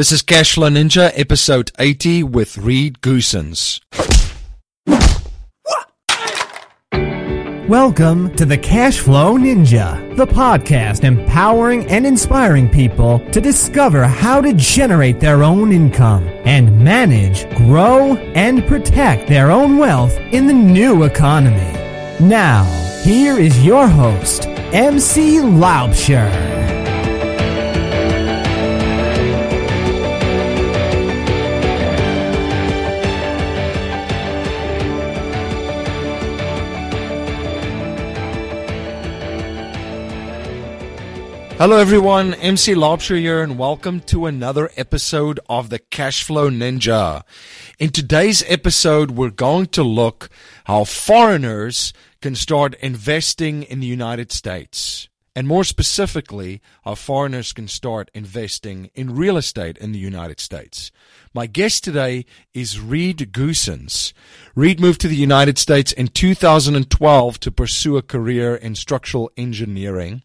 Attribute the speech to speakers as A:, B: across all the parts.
A: This is Cashflow Ninja, episode 80 with Reed Goossens.
B: Welcome to the Cashflow Ninja, the podcast empowering and inspiring people to discover how to generate their own income and manage, grow, and protect their own wealth in the new economy. Now, here is your host, MC Laubscher.
A: Hello everyone, MC Laubscher here and welcome to another episode of the Cashflow Ninja. In today's episode, we're going to look how foreigners can start investing in the United States. And more specifically, how foreigners can start investing in real estate in the United States. My guest today is Reed Goossens. Reed moved to the United States in 2012 to pursue a career in structural engineering.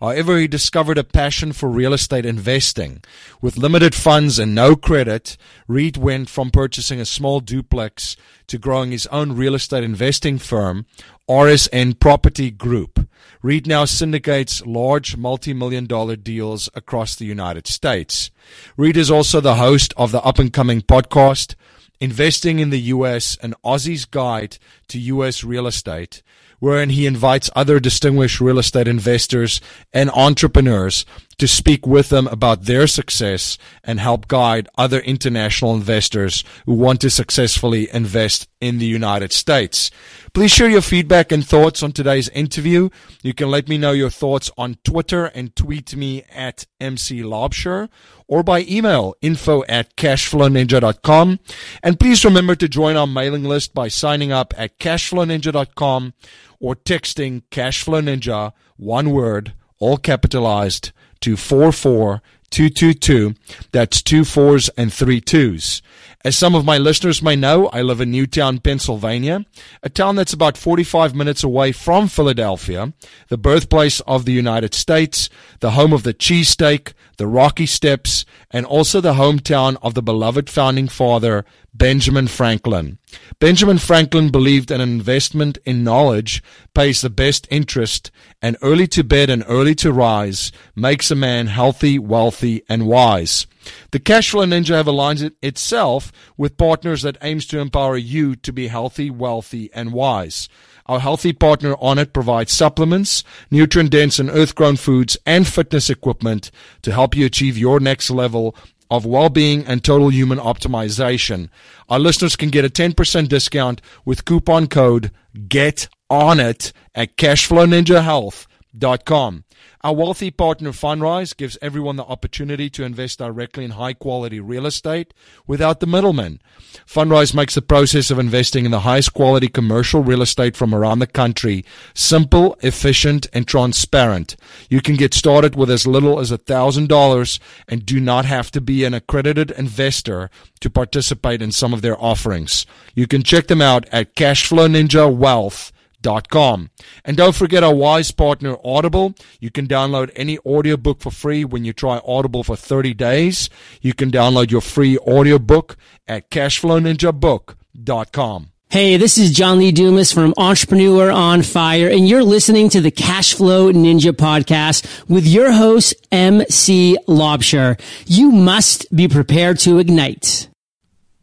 A: However, he discovered a passion for real estate investing. With limited funds and no credit, Reed went from purchasing a small duplex to growing his own real estate investing firm, RSN Property Group. Reed now syndicates large multi million dollar deals across the United States. Reed is also the host of the up and coming podcast, Investing in the U.S., an Aussie's Guide to U.S. Real Estate, wherein he invites other distinguished real estate investors and entrepreneurs to speak with them about their success and help guide other international investors who want to successfully invest in the United States. Please share your feedback and thoughts on today's interview. You can let me know your thoughts on Twitter and tweet me at MC Laubscher or by email info at cashflowninja.com. And please remember to join our mailing list by signing up at cashflowninja.com or texting Cashflow Ninja, one word, all capitalized, to 44222. That's two fours and three twos. As some of my listeners may know, I live in Newtown, Pennsylvania, a town that's about 45 minutes away from Philadelphia, the birthplace of the United States, the home of the cheesesteak, the Rocky Steps, and also the hometown of the beloved founding father, Benjamin Franklin. Benjamin Franklin believed an investment in knowledge pays the best interest, and early to bed and early to rise makes a man healthy, wealthy, and wise. The Cashflow Ninja have aligned it itself with partners that aims to empower you to be healthy, wealthy, and wise. Our healthy partner Onnit provides supplements, nutrient dense and earth grown foods, and fitness equipment to help you achieve your next level of well-being and total human optimization. Our listeners can get a 10% discount with coupon code GET ON IT at cashflowninjahealth.com. Our wealthy partner Fundrise gives everyone the opportunity to invest directly in high quality real estate without the middleman. Fundrise makes the process of investing in the highest quality commercial real estate from around the country simple, efficient, and transparent. You can get started with as little as $1,000 and do not have to be an accredited investor to participate in some of their offerings. You can check them out at Cashflow Ninja Wealth Com. And don't forget our wise partner Audible. You can download any audiobook for free when you try Audible for 30 days. You can download your free audiobook at cashflowninjabook.com.
C: Hey, this is John Lee Dumas from Entrepreneur on Fire, and you're listening to the Cashflow Ninja podcast with your host, MC Laubscher. You must be prepared to ignite.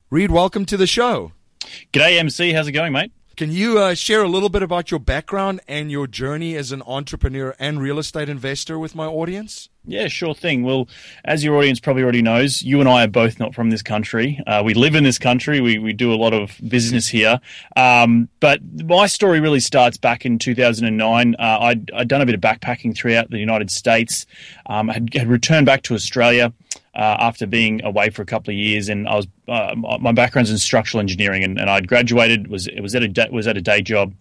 A: Reed, welcome to the show.
D: G'day, MC. How's it going, mate?
A: Can you uh, share a little bit about your background and your journey as an entrepreneur and real estate investor with my audience?
D: Yeah, sure thing. Well, as your audience probably already knows, you and I are both not from this country. Uh, we live in this country. We, we do a lot of business here. Um, but my story really starts back in 2009. Uh, I'd, I'd, done a bit of backpacking throughout the United States, um, had, had returned back to Australia uh, after being away for a couple of years, and I was uh, my background's in structural engineering, and, and I'd graduated was it was at a was at a day job,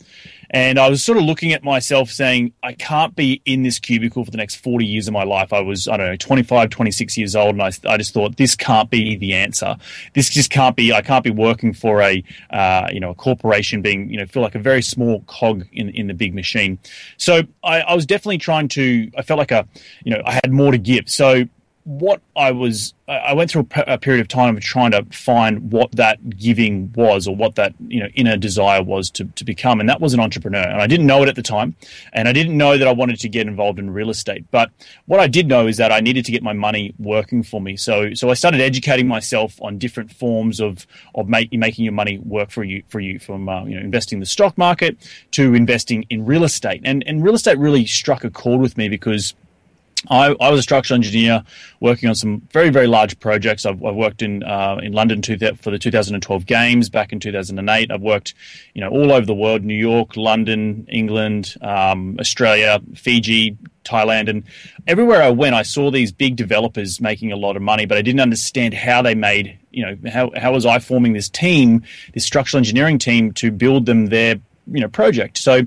D: and I was sort of looking at myself saying I can't be in this cubicle for the next forty years of my life. I was I don't know 25, 26 years old, and I I just thought this can't be the answer. This just can't be. I can't be working for a uh, you know a corporation, being you know feel like a very small cog in in the big machine. So I, I was definitely trying to. I felt like a you know I had more to give. So what I was, I went through a, period of time of trying to find what that giving was, or what that you know inner desire was to, to become, and that was an entrepreneur. And I didn't know it at the time, and I didn't know that I wanted to get involved in real estate. But what I did know is that I needed to get my money working for me. So, so I started educating myself on different forms of of make, making your money work for you for you, from uh, you know investing in the stock market to investing in real estate. And and real estate really struck a chord with me because I, I, was a structural engineer working on some very, very large projects. I've, I've worked in uh, in London for the 2012 Games back in 2008. I've worked, you know, all over the world: New York, London, England, um, Australia, Fiji, Thailand, and everywhere I went, I saw these big developers making a lot of money, but I didn't understand how they made. You know, how how was I forming this team, this structural engineering team, to build them their you know project? So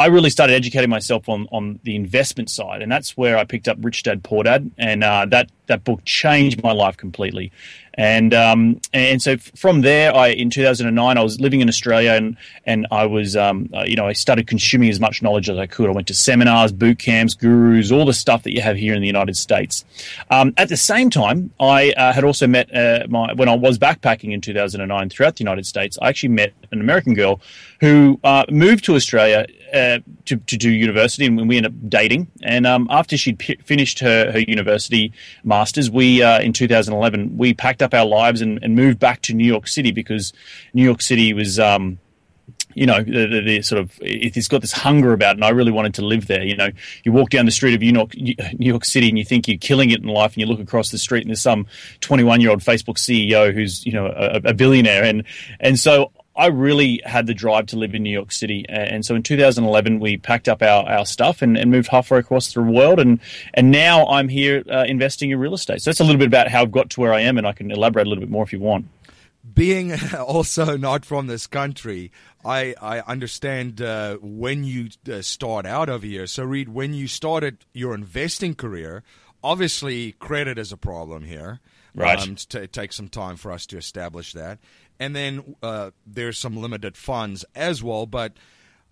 D: I really started educating myself on on the investment side, and that's where I picked up Rich Dad Poor Dad, and uh, that that book changed my life completely. And um, and so from there, I in 2009 I was living in Australia, and and I was um, uh, you know I started consuming as much knowledge as I could. I went to seminars, boot camps, gurus, all the stuff that you have here in the United States. Um, at the same time, I uh, had also met uh, my when I was backpacking in 2009 throughout the United States. I actually met an American girl who uh, moved to Australia uh, to, to do university, and we ended up dating. And um, after she'd p- finished her, her university masters, we uh, in 2011 we packed up our lives and, and, moved back to New York City because New York City was. Um, you know, the, the, the, sort of it's got this hunger about it, and I really wanted to live there. You know, you walk down the street of New York, New York City, and you think you're killing it in life, and you look across the street, and there's some 21 year old Facebook CEO who's you know a, a billionaire, and and so I really had the drive to live in New York City. And so in 2011, we packed up our, our stuff and, and moved halfway across the world. And, and now I'm here uh, investing in real estate. So that's a little bit about how I've got to where I am, and I can elaborate a little bit more if you want.
A: Being also not from this country, I, I understand uh, when you uh, start out over here. So, Reed, when you started your investing career, obviously credit is a problem here.
D: Right. Um,
A: it takes some time for us to establish that and then uh, there's some limited funds as well. But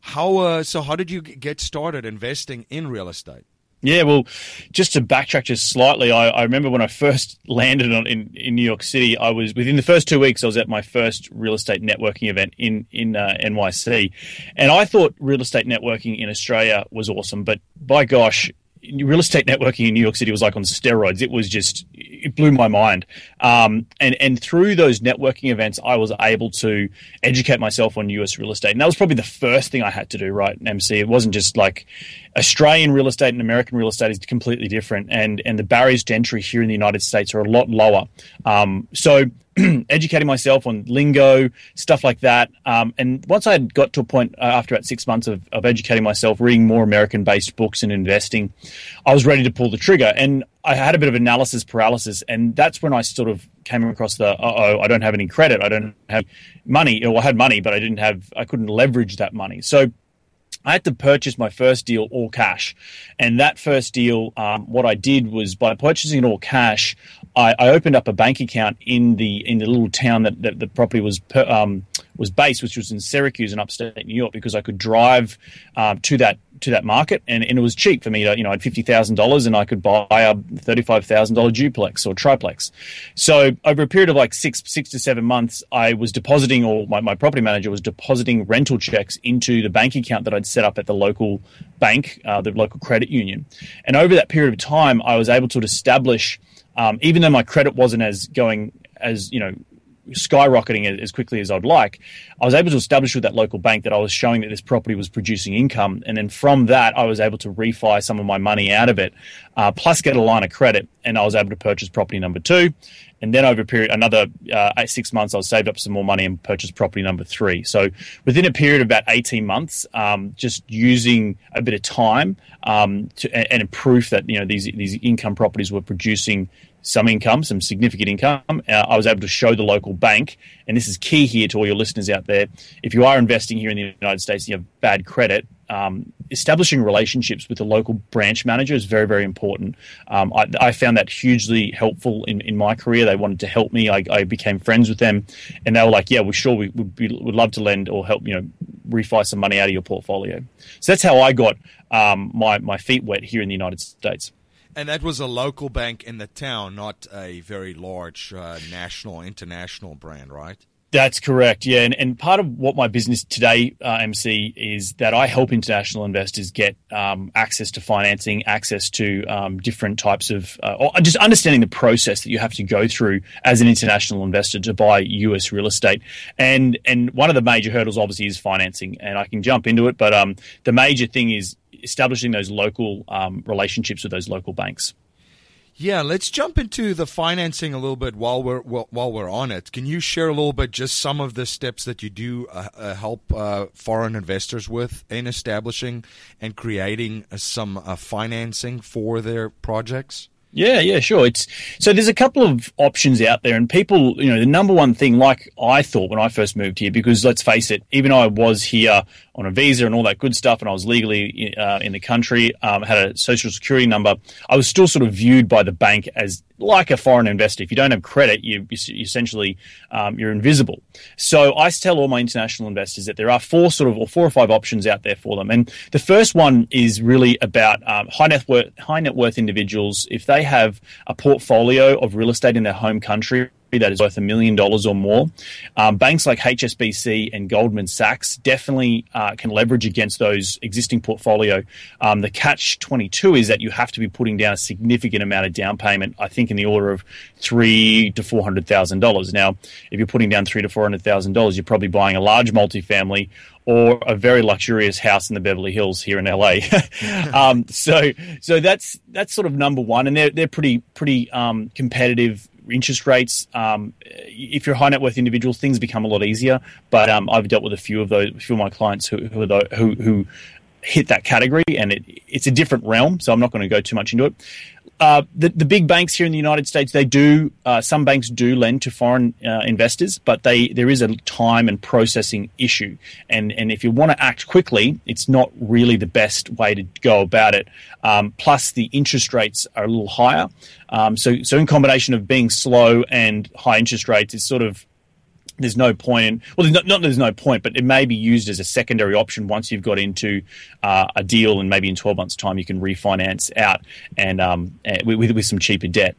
A: how? Uh, so how did you get started investing in real estate?
D: Yeah, well, just to backtrack just slightly, I, I remember when I first landed on, in, in New York City, I was within the first two weeks, I was at my first real estate networking event in in uh, NYC, and I thought real estate networking in Australia was awesome, but by gosh, real estate networking in New York City was like on steroids. It was just it blew my mind. Um, and and through those networking events, I was able to educate myself on US real estate, and that was probably the first thing I had to do. Right, MC. It wasn't just like Australian real estate and American real estate is completely different, and and the barriers to entry here in the United States are a lot lower. Um, so educating myself on lingo, stuff like that. Um, and once I had got to a point uh, after about six months of, of educating myself, reading more American based books and investing, I was ready to pull the trigger. And I had a bit of analysis paralysis. And that's when I sort of came across the, oh, I don't have any credit. I don't have money. Or I had money, but I didn't have, I couldn't leverage that money. So I had to purchase my first deal all cash. And that first deal, um, what I did was by purchasing it all cash, I, I, opened up a bank account in the in the little town that, that the property was per, um, was based, which was in Syracuse in upstate New York, because I could drive um, to that to that market, and, and it was cheap for me. To, you know, I had fifty thousand dollars, and I could buy a thirty five thousand dollar duplex or triplex. So over a period of like six six to seven months, I was depositing, or my, my property manager was depositing rental checks into the bank account that I'd set up at the local bank, uh, the local credit union. And over that period of time, I was able to establish, um, even though my credit wasn't as going as you know skyrocketing as quickly as I'd like, I was able to establish with that local bank that I was showing that this property was producing income. And then from that, I was able to refi some of my money out of it, uh, plus get a line of credit. And I was able to purchase property number two. And then over a period, another uh, eight, six months, I saved up some more money and purchased property number three. So within a period of about 18 months, um, just using a bit of time um, to, and, and proof that, you know, these, these income properties were producing some income, some significant income. Uh, I was able to show the local bank, and this is key here to all your listeners out there. If you are investing here in the United States and you have bad credit, um, establishing relationships with the local branch manager is very, very important. Um, I, I, found that hugely helpful in, in my career. They wanted to help me. I, I became friends with them, and they were like, "Yeah, we're sure we would would love to lend or help. You know, refi some money out of your portfolio." So that's how I got um, my my feet wet here in the United States.
A: And that was a local bank in the town, not a very large uh, national, international brand, right?
D: That's correct. Yeah, and, and part of what my business today, uh, MC, is that I help international investors get um, access to financing, access to um, different types of, uh, or just understanding the process that you have to go through as an international investor to buy US real estate. And and one of the major hurdles, obviously, is financing. And I can jump into it, but um, the major thing is establishing those local um, relationships with those local banks.
A: Yeah, let's jump into the financing a little bit while we're while we're on it. Can you share a little bit just some of the steps that you do uh, uh, help uh, foreign investors with in establishing and creating uh, some uh, financing for their projects?
D: Yeah, yeah, sure. It's so there's a couple of options out there, and people, you know, the number one thing, like I thought when I first moved here, because let's face it, even I was here on a visa and all that good stuff, and I was legally uh, in the country, um, had a social security number, I was still sort of viewed by the bank as like a foreign investor. If you don't have credit, you, you essentially um, you're invisible. So I tell all my international investors that there are four sort of or four or five options out there for them, and the first one is really about um, high net worth high net worth individuals. If they have a portfolio of real estate in their home country that is worth a million dollars or more. Um, banks like HSBC and Goldman Sachs definitely uh, can leverage against those existing portfolio. Um, the catch 22 is that you have to be putting down a significant amount of down payment, I think in the order of three to $400,000. Now, if you're putting down three to $400,000, you're probably buying a large multifamily or a very luxurious house in the Beverly Hills here in LA. um, so, so that's that's sort of number one, and they're they're pretty pretty um, competitive interest rates. Um, if you're a high net worth individual, things become a lot easier. But um, I've dealt with a few of those, a few of my clients who who, the, who, who hit that category, and it, it's a different realm. So I'm not going to go too much into it. Uh, the, the big banks here in the United States, they do, uh, some banks do lend to foreign uh, investors, but they, there is a time and processing issue. And, and if you want to act quickly, it's not really the best way to go about it. Um, plus, the interest rates are a little higher. Um, so, so in combination of being slow and high interest rates, is sort of there's no point in well there's not, not there's no point but it may be used as a secondary option once you've got into uh, a deal and maybe in 12 months time you can refinance out and um, eh, with, with some cheaper debt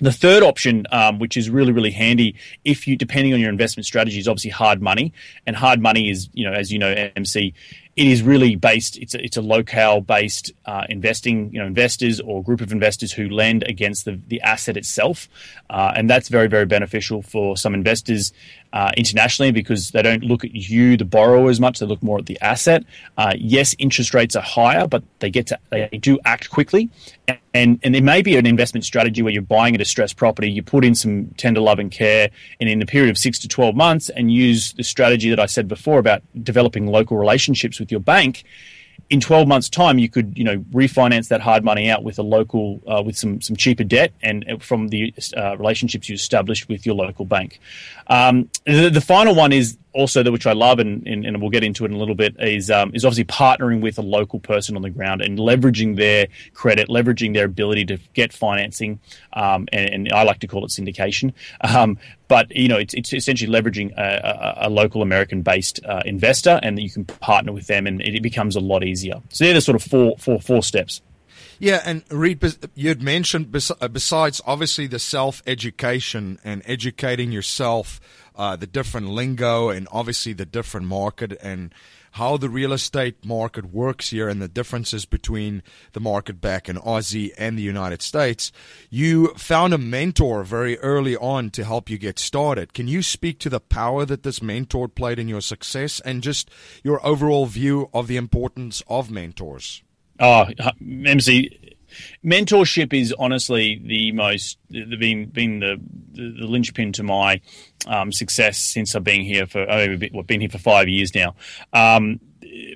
D: the third option, um, which is really, really handy if you, depending on your investment strategy, is obviously hard money. And hard money is, you know, as you know, MC, it is really based. It's a, it's a locale based uh, investing, you know, investors or group of investors who lend against the the asset itself, uh, and that's very, very beneficial for some investors uh, internationally because they don't look at you, the borrower, as much. They look more at the asset. Uh, yes, interest rates are higher, but they get to they do act quickly, and and there may be an investment strategy where you're buying a distressed property, you put in some tender love and care, and in a period of six to twelve months, and use the strategy that I said before about developing local relationships with your bank in 12 months time you could you know refinance that hard money out with a local uh, with some some cheaper debt and uh, from the uh, relationships you established with your local bank. Um, the, the, final one is also that which I love, and, and, and, we'll get into it in a little bit, is um, is obviously partnering with a local person on the ground and leveraging their credit, leveraging their ability to get financing, um, and, and, I like to call it syndication. Um, but you know, it's, it's essentially leveraging a, a, a local American-based uh, investor, and you can partner with them, and it becomes a lot easier. So they're the sort of four four four steps.
A: Yeah, and Reed, you'd mentioned uh, besides obviously the self education and educating yourself uh, the different lingo and obviously the different market and how the real estate market works here and the differences between the market back in Aussie and the United States. You found a mentor very early on to help you get started. Can you speak to the power that this mentor played in your success and just your overall view of the importance of mentors?
D: Oh, MC, mentorship is honestly the most the, been been the, the, the linchpin to my um, success since I've been here for oh, been here for five years now. Um,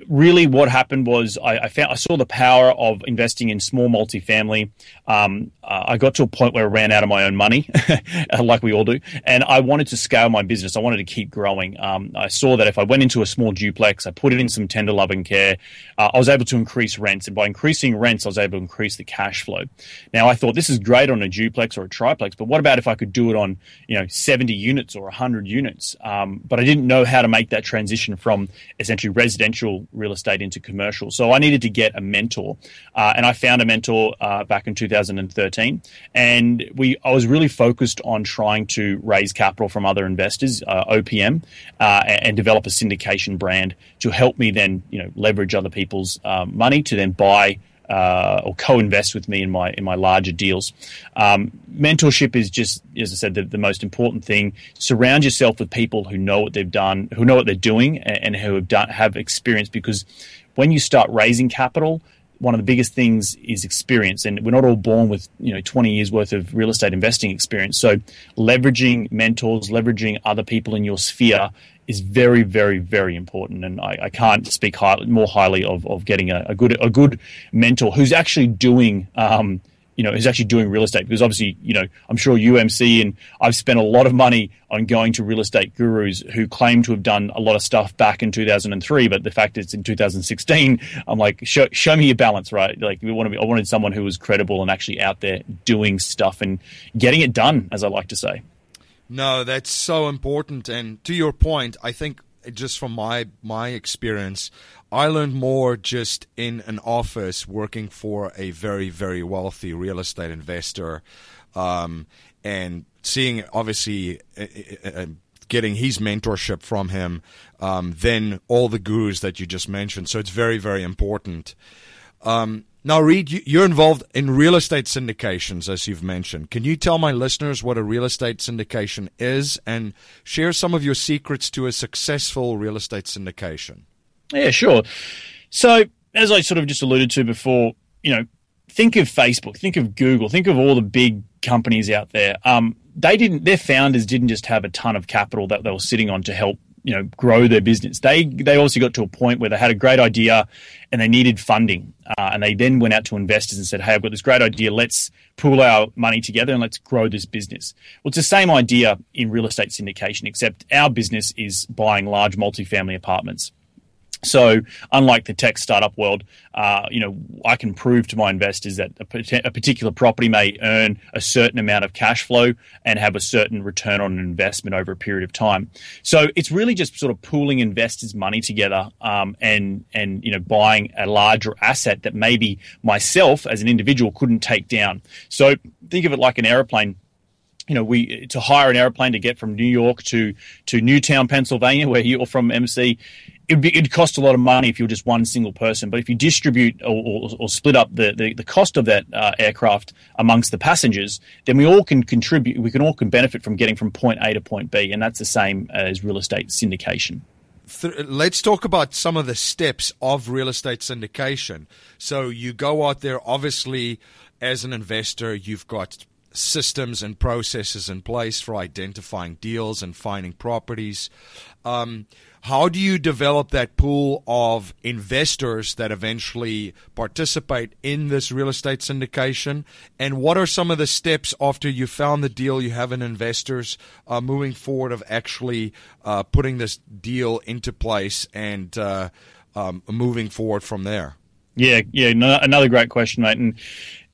D: really what happened was I, I, found I saw the power of investing in small multifamily. Um, uh, I got to a point where I ran out of my own money, like we all do, and I wanted to scale my business. I wanted to keep growing. Um, I saw that if I went into a small duplex, I put it in some tender love and care, uh, I was able to increase rents, and by increasing rents, I was able to increase the cash flow. Now I thought this is great on a duplex or a triplex, but what about if I could do it on you know 70 units or 100 units? Um, but I didn't know how to make that transition from essentially residential residential real estate into commercial. So I needed to get a mentor, uh, and I found a mentor uh, back in 2013. And we, I was really focused on trying to raise capital from other investors, uh, OPM, uh, and, develop a syndication brand to help me then, you know, leverage other people's um, money to then buy uh, or co-invest with me in my in my larger deals. Um, mentorship is just, as I said, the, the, most important thing. Surround yourself with people who know what they've done, who know what they're doing, and, and who have done have experience. Because when you start raising capital, one of the biggest things is experience and we're not all born with you know 20 years worth of real estate investing experience so leveraging mentors leveraging other people in your sphere is very, very, very important, and I, I can't speak high, more highly of, of getting a, a, good a good mentor who's actually doing. Um, you know, who's actually doing real estate because obviously, you know, I'm sure UMC and I've spent a lot of money on going to real estate gurus who claim to have done a lot of stuff back in 2003, but the fact it's in 2016, I'm like, show, show me your balance, right? Like, we want to be, I wanted someone who was credible and actually out there doing stuff and getting it done, as I like to say.
A: No, that's so important. And to your point, I think just from my my experience, I learned more just in an office working for a very very wealthy real estate investor, um, and seeing obviously. Uh, uh, uh getting his mentorship from him, um, then all the gurus that you just mentioned. So it's very, very important. Um, now, Reed, you're involved in real estate syndications, as you've mentioned. Can you tell my listeners what a real estate syndication is and share some of your secrets to a successful real estate syndication?
D: Yeah, sure. So, as I sort of just alluded to before, you know, think of Facebook, think of Google, think of all the big companies out there. Um, they didn't, their founders didn't just have a ton of capital that they were sitting on to help you know grow their business. They they also got to a point where they had a great idea and they needed funding, uh, and they then went out to investors and said, "Hey, I've got this great idea. Let's pool our money together and let's grow this business." Well, it's the same idea in real estate syndication, except our business is buying large multifamily apartments. So, unlike the tech startup world, uh, you know, I can prove to my investors that a, a, particular property may earn a certain amount of cash flow and have a certain return on an investment over a period of time. So, it's really just sort of pooling investors' money together um, and and you know buying a larger asset that maybe myself as an individual couldn't take down. So, think of it like an aeroplane you know, we to hire an airplane to get from New York to to Newtown, Pennsylvania, where you're from, MC it'd, be, it'd cost a lot of money if you're just one single person. But if you distribute or, or, or split up the, the, the, cost of that uh, aircraft amongst the passengers, then we all can contribute. We can all can benefit from getting from point A to point B, and that's the same as real estate syndication.
A: Let's talk about some of the steps of real estate syndication. So you go out there, obviously, as an investor, you've got systems and processes in place for identifying deals and finding properties. Um, how do you develop that pool of investors that eventually participate in this real estate syndication? And what are some of the steps after you found the deal, you have an investors uh, moving forward of actually uh, putting this deal into place and uh, um, moving forward from there?
D: Yeah, yeah, no, another great question, mate. And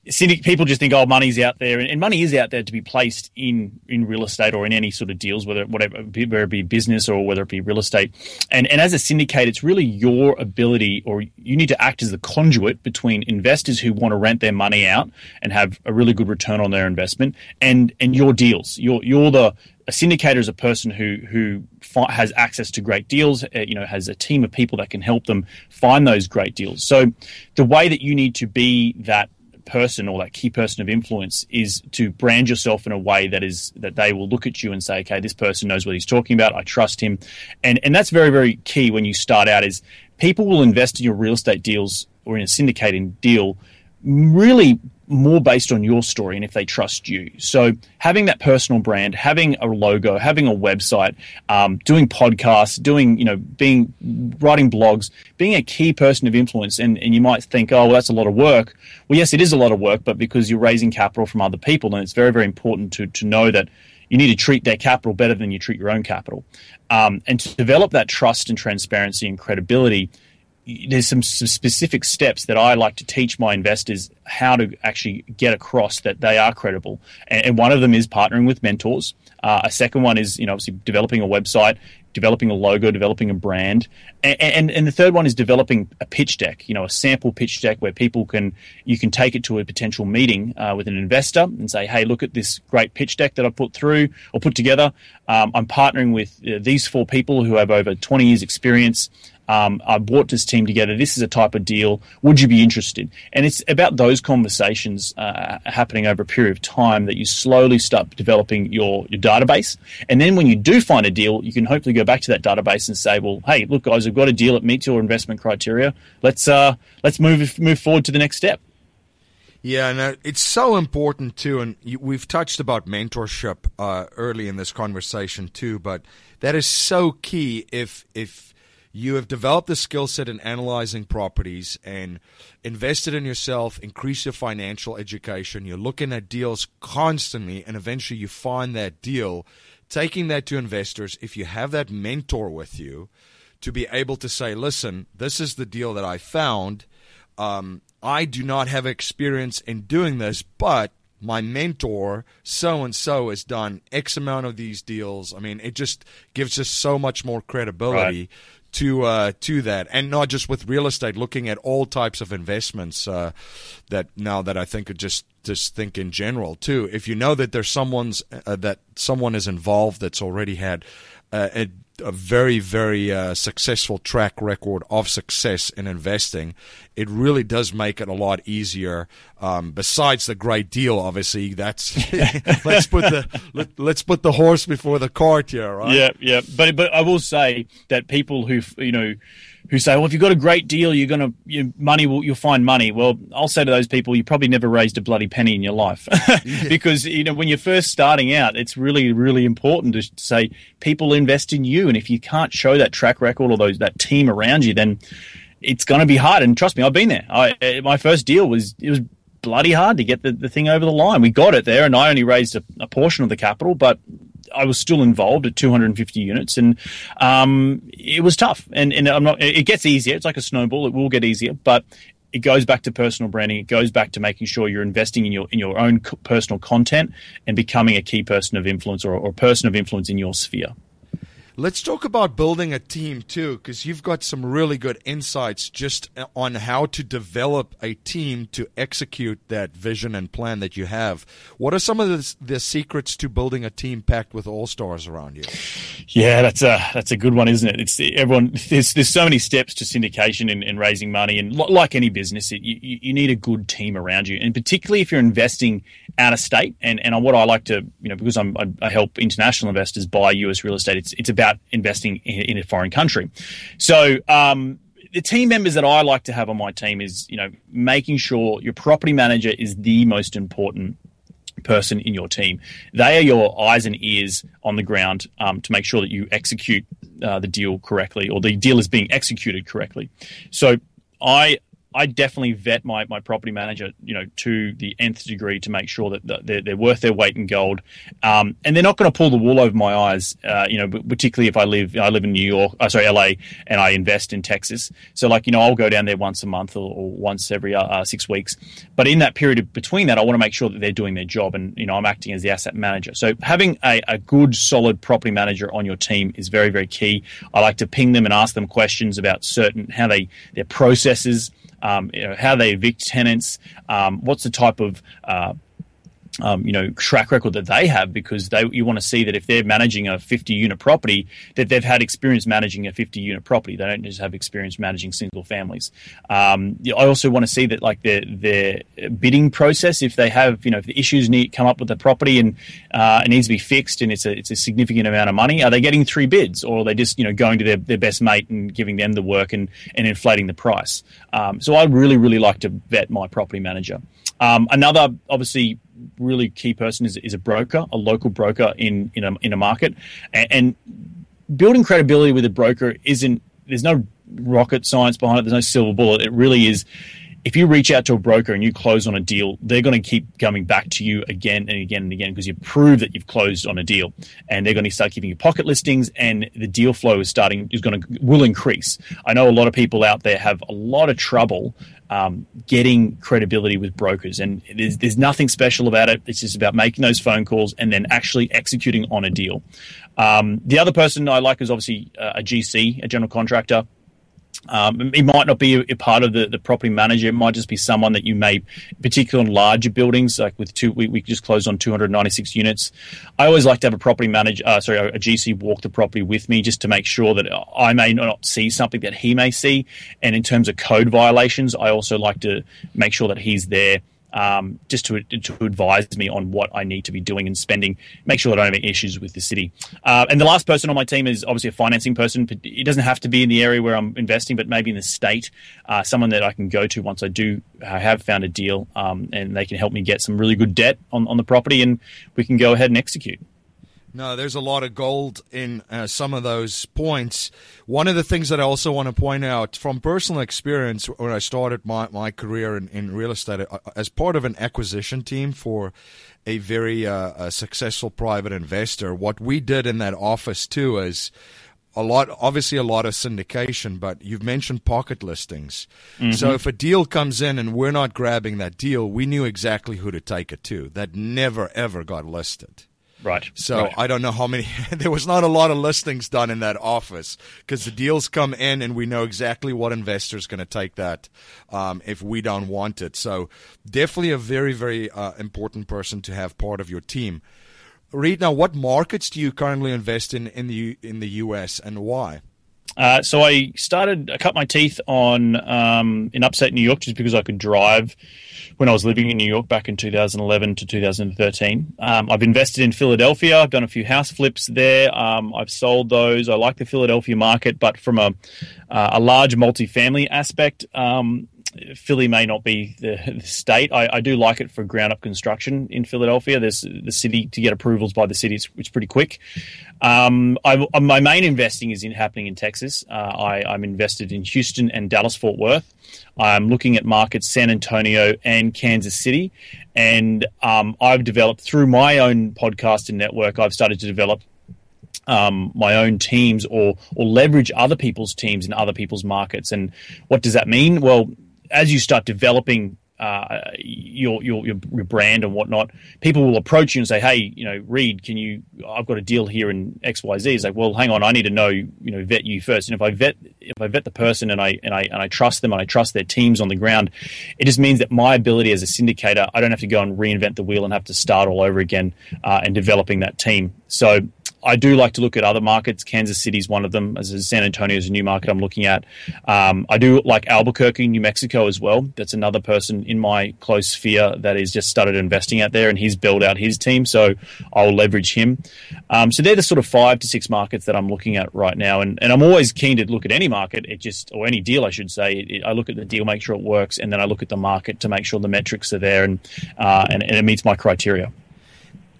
D: people just think, oh, money's out there, and money is out there to be placed in in real estate or in any sort of deals, whether whatever whether it be business or whether it be real estate. And and as a syndicate, it's really your ability, or you need to act as the conduit between investors who want to rent their money out and have a really good return on their investment, and and your deals. You're you're the a syndicator is a person who who has access to great deals. Uh, you know, has a team of people that can help them find those great deals. So, the way that you need to be person or that key person of influence is to brand yourself in a way that is that they will look at you and say, okay, this person knows what he's talking about. I trust him, and and that's very very key when you start out. Is people will invest in your real estate deals or in a syndicating deal really more based on your story and if they trust you. So having that personal brand, having a logo, having a website, um, doing podcasts, doing you know being writing blogs, being a key person of influence, and, and you might think, oh well, that's a lot of work. Well, yes, it is a lot of work, but because you're raising capital from other people, and it's very very important to to know that you need to treat their capital better than you treat your own capital, um, and to develop that trust and transparency and credibility there's some, some, specific steps that I like to teach my investors how to actually get across that they are credible. And, and one of them is partnering with mentors. Uh, a second one is, you know, obviously developing a website, developing a logo, developing a brand, and, and, and the third one is developing a pitch deck. You know, a sample pitch deck where people can you can take it to a potential meeting uh, with an investor and say, hey, look at this great pitch deck that I put through or put together. Um, I'm partnering with uh, these four people who have over 20 years experience. Um, I brought this team together. This is a type of deal. Would you be interested? And it's about those conversations uh, happening over a period of time that you slowly start developing your, your database. And then when you do find a deal, you can hopefully go back to that database and say, well, hey, look, guys, I've got a deal that meets your investment criteria. Let's uh, let's move move forward to the next step.
A: Yeah, and uh, it's so important too. And we've touched about mentorship uh, early in this conversation too, but that is so key. If if you have developed the skill set in analyzing properties and invested in yourself, increase your financial education. You're looking at deals constantly, and eventually you find that deal. Taking that to investors, if you have that mentor with you, to be able to say, listen, this is the deal that I found. Um, I do not have experience in doing this, but my mentor, so and so, has done X amount of these deals. I mean, it just gives us so much more credibility right to uh, to that, and not just with real estate, looking at all types of investments. Uh, that now that I think of just just think in general too. If you know that there's someone's uh, that someone is involved that's already had uh, a a very, very uh, successful track record of success in investing, it really does make it a lot easier. Um, besides the great deal, obviously, that's let's put the let, us put the horse before the cart here, right?
D: Yeah, yeah. But but I will say that people who you know who say, "Well, if you've got a great deal, you're going to your money will you'll find money." Well, I'll say to those people, you probably never raised a bloody penny in your life, because you know when you're first starting out, it's really really important to say people invest in you, and if you can't show that track record or those that team around you, then it's going to be hard. And trust me, I've been there. I, eh, my first deal was it was bloody hard to get the, the thing over the line. We got it there, and I only raised a, a portion of the capital, but I was still involved at 250 units, and um, it was tough. And, and I'm not. It gets easier. It's like a snowball. It will get easier, but it goes back to personal branding. It goes back to making sure you're investing in your in your own personal content and becoming a key person of influence or, or person of influence in your sphere.
A: Let's talk about building a team too, because you've got some really good insights just uh, on how to develop a team to execute that vision and plan that you have. What are some of the, the secrets to building a team packed with all stars around you?
D: Yeah, that's a that's a good one, isn't it? It's everyone. There's there's so many steps to syndication and, and raising money, and like any business, it, you you need a good team around you, and particularly if you're investing out of state. And and what I like to you know because I'm, I help international investors buy U.S. real estate. It's it's about about investing in, in a foreign country. So, um, the team members that I like to have on my team is, you know, making sure your property manager is the most important person in your team. They are your eyes and ears on the ground um, to make sure that you execute uh, the deal correctly or the deal is being executed correctly. So I I definitely vet my, my property manager, you know, to the nth degree to make sure that they're, they're worth their weight in gold, um, and they're not going to pull the wool over my eyes. Uh, you know, particularly if I live I live in New York, uh, sorry, LA, and I invest in Texas. So, like, you know, I'll go down there once a month or, or once every uh, uh six weeks. But in that period between that, I want to make sure that they're doing their job, and you know, I'm acting as the asset manager. So, having a, a good, solid property manager on your team is very, very key. I like to ping them and ask them questions about certain how they their processes um, you know, how they evict tenants, um, what's the type of uh, um, you know track record that they have because they you want to see that if they're managing a 50 unit property that they've had experience managing a 50 unit property. They don't just have experience managing single families. Um, I also want to see that like their their bidding process if they have you know if the issues need come up with the property and uh, it needs to be fixed and it's a it's a significant amount of money are they getting three bids? Or are they just you know going to their, their best mate and giving them the work and and inflating the price? Um, so I really really like to vet my property manager. Um, another obviously really key person is, is a broker, a local broker in in a, in a market, and, and building credibility with a broker isn't. There's no rocket science behind it. There's no silver bullet. It really is if you reach out to a broker and you close on a deal, they're going to keep coming back to you again and again and again because you prove that you've closed on a deal, and they're going to start giving you pocket listings, and the deal flow is starting is going to will increase. I know a lot of people out there have a lot of trouble um, getting credibility with brokers. And there's, there's nothing special about it. It's just about making those phone calls and then actually executing on a deal. Um, the other person I like is obviously uh, a GC, a general contractor. Um, it might not be a, part of the, the property manager. It might just be someone that you may, particularly on larger buildings, like with two, we, we just closed on 296 units. I always like to have a property manager, uh, sorry, a GC walk the property with me just to make sure that I may not see something that he may see. And in terms of code violations, I also like to make sure that he's there um, just to, to advise me on what I need to be doing and spending, make sure I don't have any issues with the city. Uh, and the last person on my team is obviously a financing person. It doesn't have to be in the area where I'm investing, but maybe in the state, uh, someone that I can go to once I do I have found a deal, um, and they can help me get some really good debt on, on the property, and we can go ahead and execute.
A: No, there's a lot of gold in uh, some of those points. One of the things that I also want to point out from personal experience when I started my, my career in, in real estate, uh, as part of an acquisition team for a very uh, a successful private investor, what we did in that office too is a lot obviously a lot of syndication but you've mentioned pocket listings mm-hmm. so if a deal comes in and we're not grabbing that deal we knew exactly who to take it to that never ever got listed
D: Right.
A: So
D: right.
A: I don't know how many. there was not a lot of listings done in that office because the deals come in and we know exactly what investor's going to take that um, if we don't want it. So definitely a very very uh, important person to have part of your team. Reed, now what markets do you currently invest in in the in the U.S. and why?
D: Uh, so I started, I cut my teeth on um, in upstate New York just because I could drive when I was living in New York back in 2011 to 2013. Um, I've invested in Philadelphia. I've done a few house flips there. Um, I've sold those. I like the Philadelphia market, but from a, uh, a large multifamily aspect, um, Philly may not be the, the state. I, I, do like it for ground up construction in Philadelphia. There's the city to get approvals by the city. It's, it's pretty quick. Um, I, my main investing is in happening in Texas. Uh, I, am invested in Houston and Dallas Fort Worth. I'm looking at markets San Antonio and Kansas City, and um, I've developed through my own podcast and network. I've started to develop um, my own teams or or leverage other people's teams in other people's markets. And what does that mean? Well, as you start developing uh, your, your, your brand and whatnot, people will approach you and say, "Hey, you know, Reed, can you? I've got a deal here in X, Y, Z." It's like, well, hang on, I need to know, you know, vet you first. And if I vet if I vet the person and I and I and I trust them and I trust their teams on the ground, it just means that my ability as a syndicator, I don't have to go and reinvent the wheel and have to start all over again uh, and developing that team. So I do like to look at other markets. Kansas City is one of them. As San Antonio is a new market I'm looking at. Um, I do like Albuquerque, New Mexico as well. That's another person in my close sphere that has just started investing out there, and he's built out his team. So I'll leverage him. Um, so they're the sort of five to six markets that I'm looking at right now, and, and I'm always keen to look at any market. It just or any deal, I should say. It, it, I look at the deal, make sure it works, and then I look at the market to make sure the metrics are there and uh, and, and it meets my criteria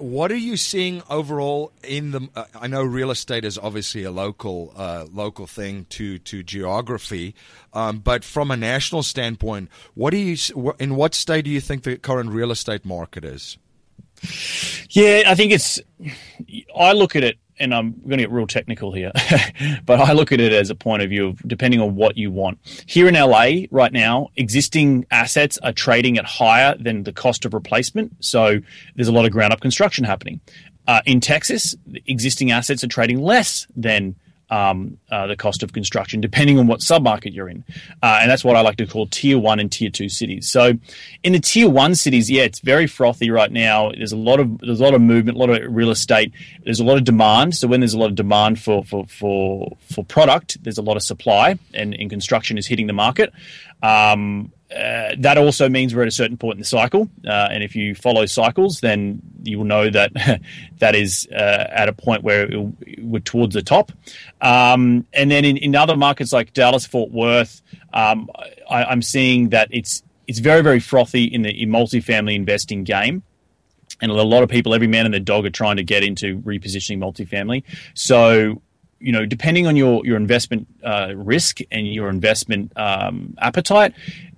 A: what are you seeing overall in the? Uh, I know real estate is obviously a local uh, local thing to to geography, um, but from a national standpoint, what do you in what state do you think the current real estate market is?
D: Yeah, I think it's. I look at it and I'm going to get real technical here, but I look at it as a point of view of depending on what you want. Here in LA right now, existing assets are trading at higher than the cost of replacement. So there's a lot of ground up construction happening. Uh, in Texas, existing assets are trading less than um, uh, the cost of construction, depending on what submarket you're in. Uh, and that's what I like to call tier one and tier two cities. So in the tier one cities, yeah, it's very frothy right now. There's a lot of there's a lot of movement, a lot of real estate. There's a lot of demand. So when there's a lot of demand for for for, for product, there's a lot of supply, and, and construction is hitting the market. Um, uh, that also means we're at a certain point in the cycle. Uh, and if you follow cycles, then you will know that that is uh, at a point where we're towards the top. Um, and then in, in, other markets like Dallas, Fort Worth, um, I, am seeing that it's it's very very frothy in the in multifamily investing game. And a lot of people, every man and their dog, are trying to get into repositioning multifamily. So you know, depending on your your investment uh, risk and your investment um, appetite,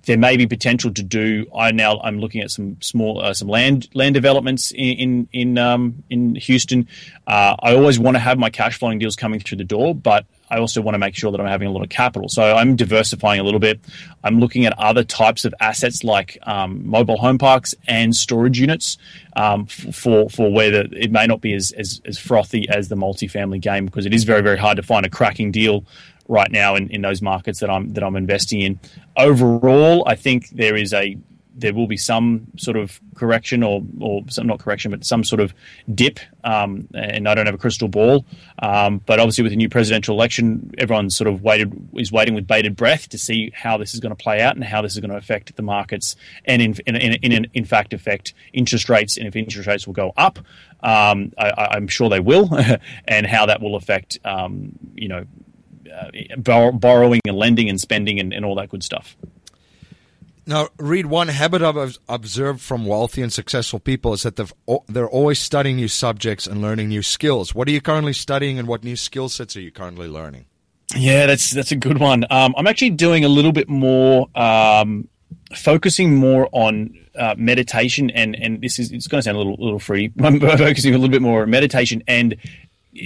D: there may be potential to do. I now I'm looking at some small uh, some land land developments in in in, um, in Houston. Uh, I always want to have my cash flowing deals coming through the door, but I also want to make sure that I'm having a lot of capital. So I'm diversifying a little bit. I'm looking at other types of assets like um, mobile home parks and storage units um, for for where the, it may not be as, as, as frothy as the multifamily game because it is very very hard to find a cracking deal right now in, in those markets that I'm that I'm investing in. Overall, I think there is a there will be some sort of correction or or some not correction, but some sort of dip. Um, and I don't have a crystal ball, um, but obviously with the new presidential election, everyone's sort of waited is waiting with bated breath to see how this is going to play out and how this is going to affect the markets and in in, in, in, in fact affect interest rates and if interest rates will go up. Um, I, am sure they will, and how that will affect um, you know uh, borrowing and lending and spending and, and all that good stuff.
A: Now, Reed one habit I've observed from wealthy and successful people is that they're always studying new subjects and learning new skills. What are you currently studying, and what new skill sets are you currently learning?
D: Yeah, that's that's a good one. Um, I'm actually doing a little bit more, um, focusing more on uh, meditation, and and this is it's going to sound a little little free. I'm focusing a little bit more on meditation and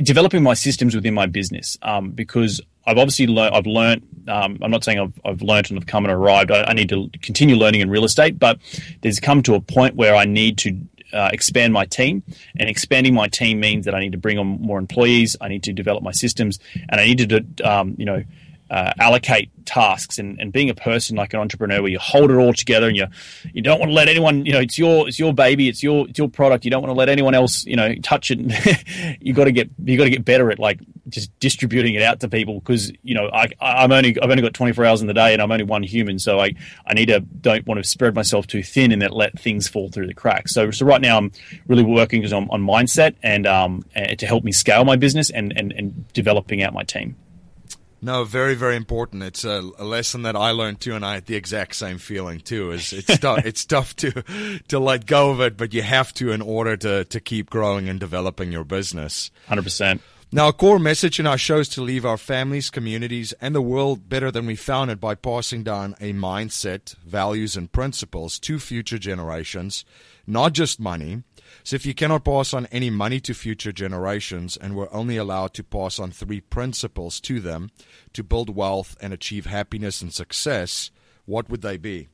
D: developing my systems within my business um, because I've obviously learned. I've learned. Um, I'm not saying I've, I've learned and I've come and arrived. I, I, need to continue learning in real estate, but there's come to a point where I need to uh, expand my team, and expanding my team means that I need to bring on more employees. I need to develop my systems, and I need to, um, you know, uh, allocate tasks and, and being a person like an entrepreneur where you hold it all together and you you don't want to let anyone you know it's your it's your baby it's your it's your product. You don't want to let anyone else you know touch it. You got to get you got to get better at like just distributing it out to people because you know I I'm only I've only got 24 hours in the day and I'm only one human. So I I need to don't want to spread myself too thin and that let things fall through the cracks. So so right now I'm really working on, on mindset and um to help me scale my business and and, and developing out my team.
A: No, very, very important. It's a, a, lesson that I learned too, and I had the exact same feeling too. Is it's tough, it's tough to to let go of it, but you have to in order to to keep growing and developing your business.
D: Hundred percent.
A: Now, a core message in our show is to leave our families, communities, and the world better than we found it by passing down a mindset, values, and principles to future generations, not just money. So, if you cannot pass on any money to future generations and we're only allowed to pass on three principles to them to build wealth and achieve happiness and success, what would they be?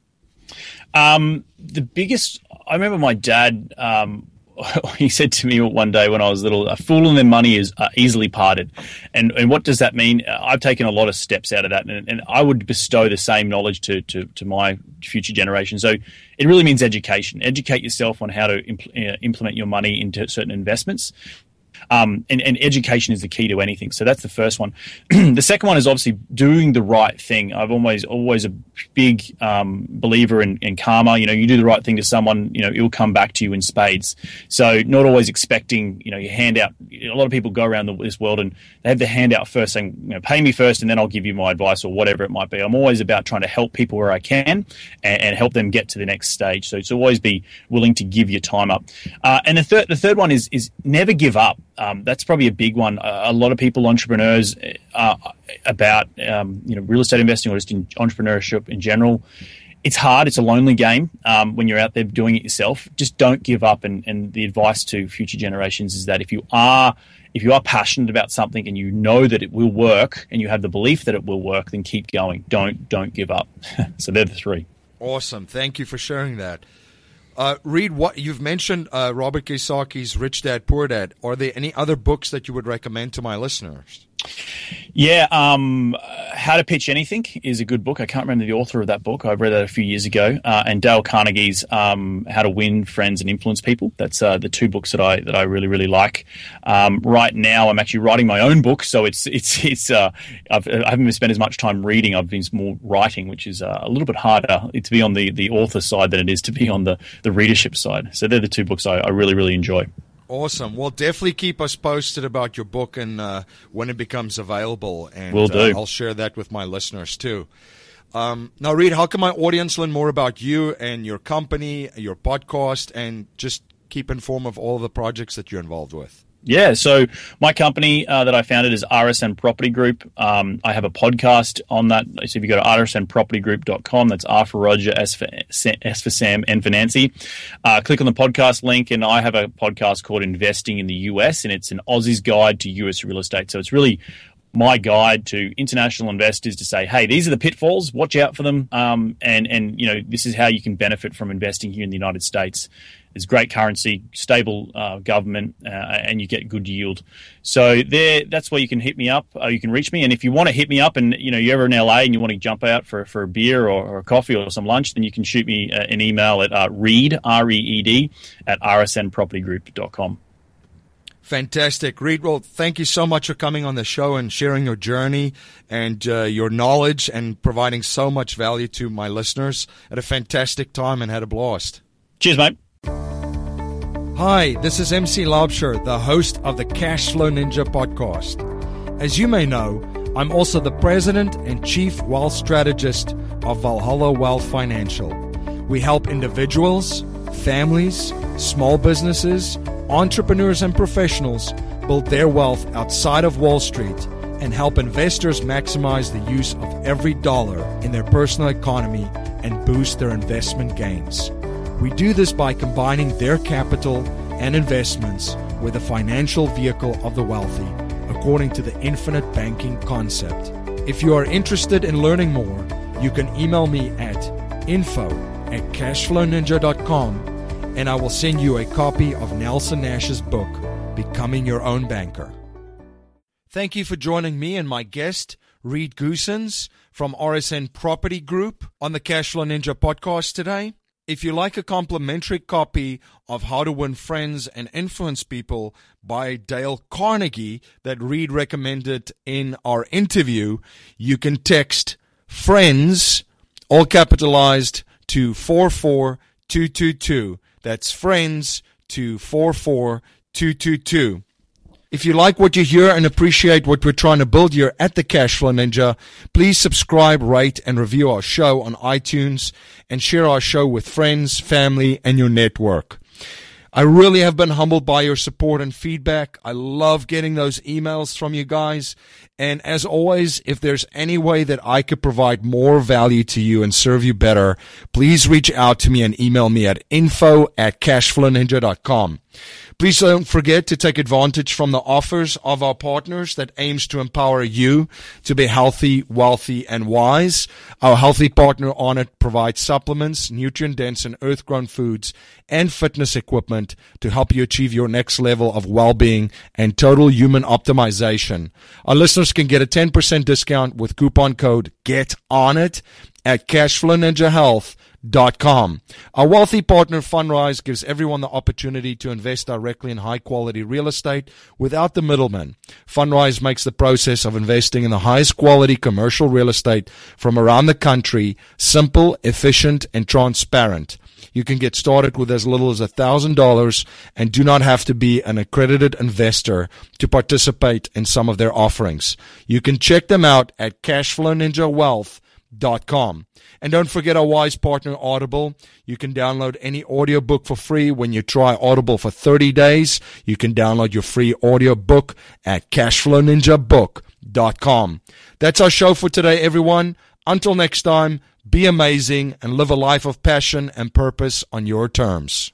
D: Um, the biggest, I remember my dad um, he said to me one day when I was little, a fool and their money is uh, easily parted. And, and what does that mean? Uh, I've taken a lot of steps out of that, and, and I would bestow the same knowledge to, to, to, my future generation. So it really means education. Educate yourself on how to impl- uh, implement your money into certain investments. Um, and, and, education is the key to anything. So that's the first one. the second one is obviously doing the right thing. I've always always a big um, believer in, in, karma. You know, you do the right thing to someone, you know, it will come back to you in spades. So not always expecting, you know, you hand out. A lot of people go around the, this world and they have the handout first, saying, you know, pay me first, and then I'll give you my advice or whatever it might be. I'm always about trying to help people where I can and, and help them get to the next stage. So it's always be willing to give your time up. Uh, and the third the third one is is never give up um, that's probably a big one. A, lot of people, entrepreneurs, uh, about um, you know real estate investing or just in entrepreneurship in general. It's hard. It's a lonely game um, when you're out there doing it yourself. Just don't give up. And, and the advice to future generations is that if you are if you are passionate about something and you know that it will work and you have the belief that it will work, then keep going. Don't don't give up. so they're the three.
A: Awesome. Thank you for sharing that. Uh, Reed what you've mentioned uh, Robert Kiyosaki's Rich Dad Poor Dad. Are there any other books that you would recommend to my listeners?
D: Yeah, um, How to Pitch Anything is a good book. I can't remember the author of that book. I read that a few years ago. Uh, and Dale Carnegie's um, How to Win Friends and Influence People. That's uh, the two books that I that I really really like. Um, right now, I'm actually writing my own book, so it's it's it's uh, I've, I haven't spent as much time reading. I've been more writing, which is uh, a little bit harder to be on the the author side than it is to be on the the readership side. So they're the two books I, I really really enjoy.
A: Awesome. Well, definitely keep us posted about your book and uh, when it becomes available. And
D: Will do.
A: Uh, I'll share that with my listeners too. Um, now, Reed, how can my audience learn more about you and your company, your podcast, and just keep informed of all the projects that you're involved with?
D: Yeah, so my company uh, that I founded is RSN Property Group. Um, I have a podcast on that. So if you go to rsnpropertygroup.com, that's R for Roger, S for, S for Sam, N for Nancy. Uh, click on the podcast link, and I have a podcast called Investing in the US, and it's an Aussie's Guide to US Real Estate. So it's really my guide to international investors to say, hey, these are the pitfalls. Watch out for them, um, and and you know this is how you can benefit from investing here in the United States. There's great currency, stable uh, government, uh, and you get good yield. So there, that's where you can hit me up. Uh, you can reach me, and if you want to hit me up, and you know you're ever in LA and you want to jump out for, for a beer or, or a coffee or some lunch, then you can shoot me uh, an email at uh, reed r e e d at rsnpropertygroup.com.
A: Fantastic. Reed, well, thank you so much for coming on the show and sharing your journey and uh, your knowledge and providing so much value to my listeners. Had a fantastic time and had a blast.
D: Cheers, mate.
A: Hi, this is MC Laubscher, the host of the Cashflow Ninja podcast. As you may know, I'm also the president and chief wealth strategist of Valhalla Wealth Financial. We help individuals, families, small businesses, entrepreneurs, and professionals build their wealth outside of Wall Street and help investors maximize the use of every dollar in their personal economy and boost their investment gains. We do this by combining their capital and investments with the financial vehicle of the wealthy, according to the infinite banking concept. If you are interested in learning more, you can email me at info at cashflowninja.com and I will send you a copy of Nelson Nash's book, Becoming Your Own Banker. Thank you for joining me and my guest, Reed Goossens from RSN Property Group on the Cashflow Ninja podcast today. If you like a complimentary copy of How to Win Friends and Influence People by Dale Carnegie that Reed recommended in our interview, you can text friends, all capitalized, to 44222. That's friends to 44222. If you like what you hear and appreciate what we're trying to build here at the Cashflow Ninja, please subscribe, rate, and review our show on iTunes and share our show with friends, family, and your network. I really have been humbled by your support and feedback. I love getting those emails from you guys. And as always, if there's any way that I could provide more value to you and serve you better, please reach out to me and email me at info at cashflowninja.com. Please don't forget to take advantage from the offers of our partners that aims to empower you to be healthy, wealthy, and wise. Our healthy partner Onnit provides supplements, nutrient dense and earth grown foods, and fitness equipment to help you achieve your next level of well-being and total human optimization. Our listeners can get a 10% discount with coupon code GET ON IT at cashflowninjahealth.com. Our wealthy partner Fundrise gives everyone the opportunity to invest directly in high quality real estate without the middleman. Fundrise makes the process of investing in the highest quality commercial real estate from around the country simple, efficient, and transparent. You can get started with as little as $1,000 and do not have to be an accredited investor to participate in some of their offerings. You can check them out at cashflowninjawealth.com. And don't forget our wise partner Audible. You can download any audiobook for free when you try Audible for 30 days. You can download your free audiobook at cashflowninjabook.com. That's our show for today, everyone. Until next time, be amazing and live a life of passion and purpose on your terms.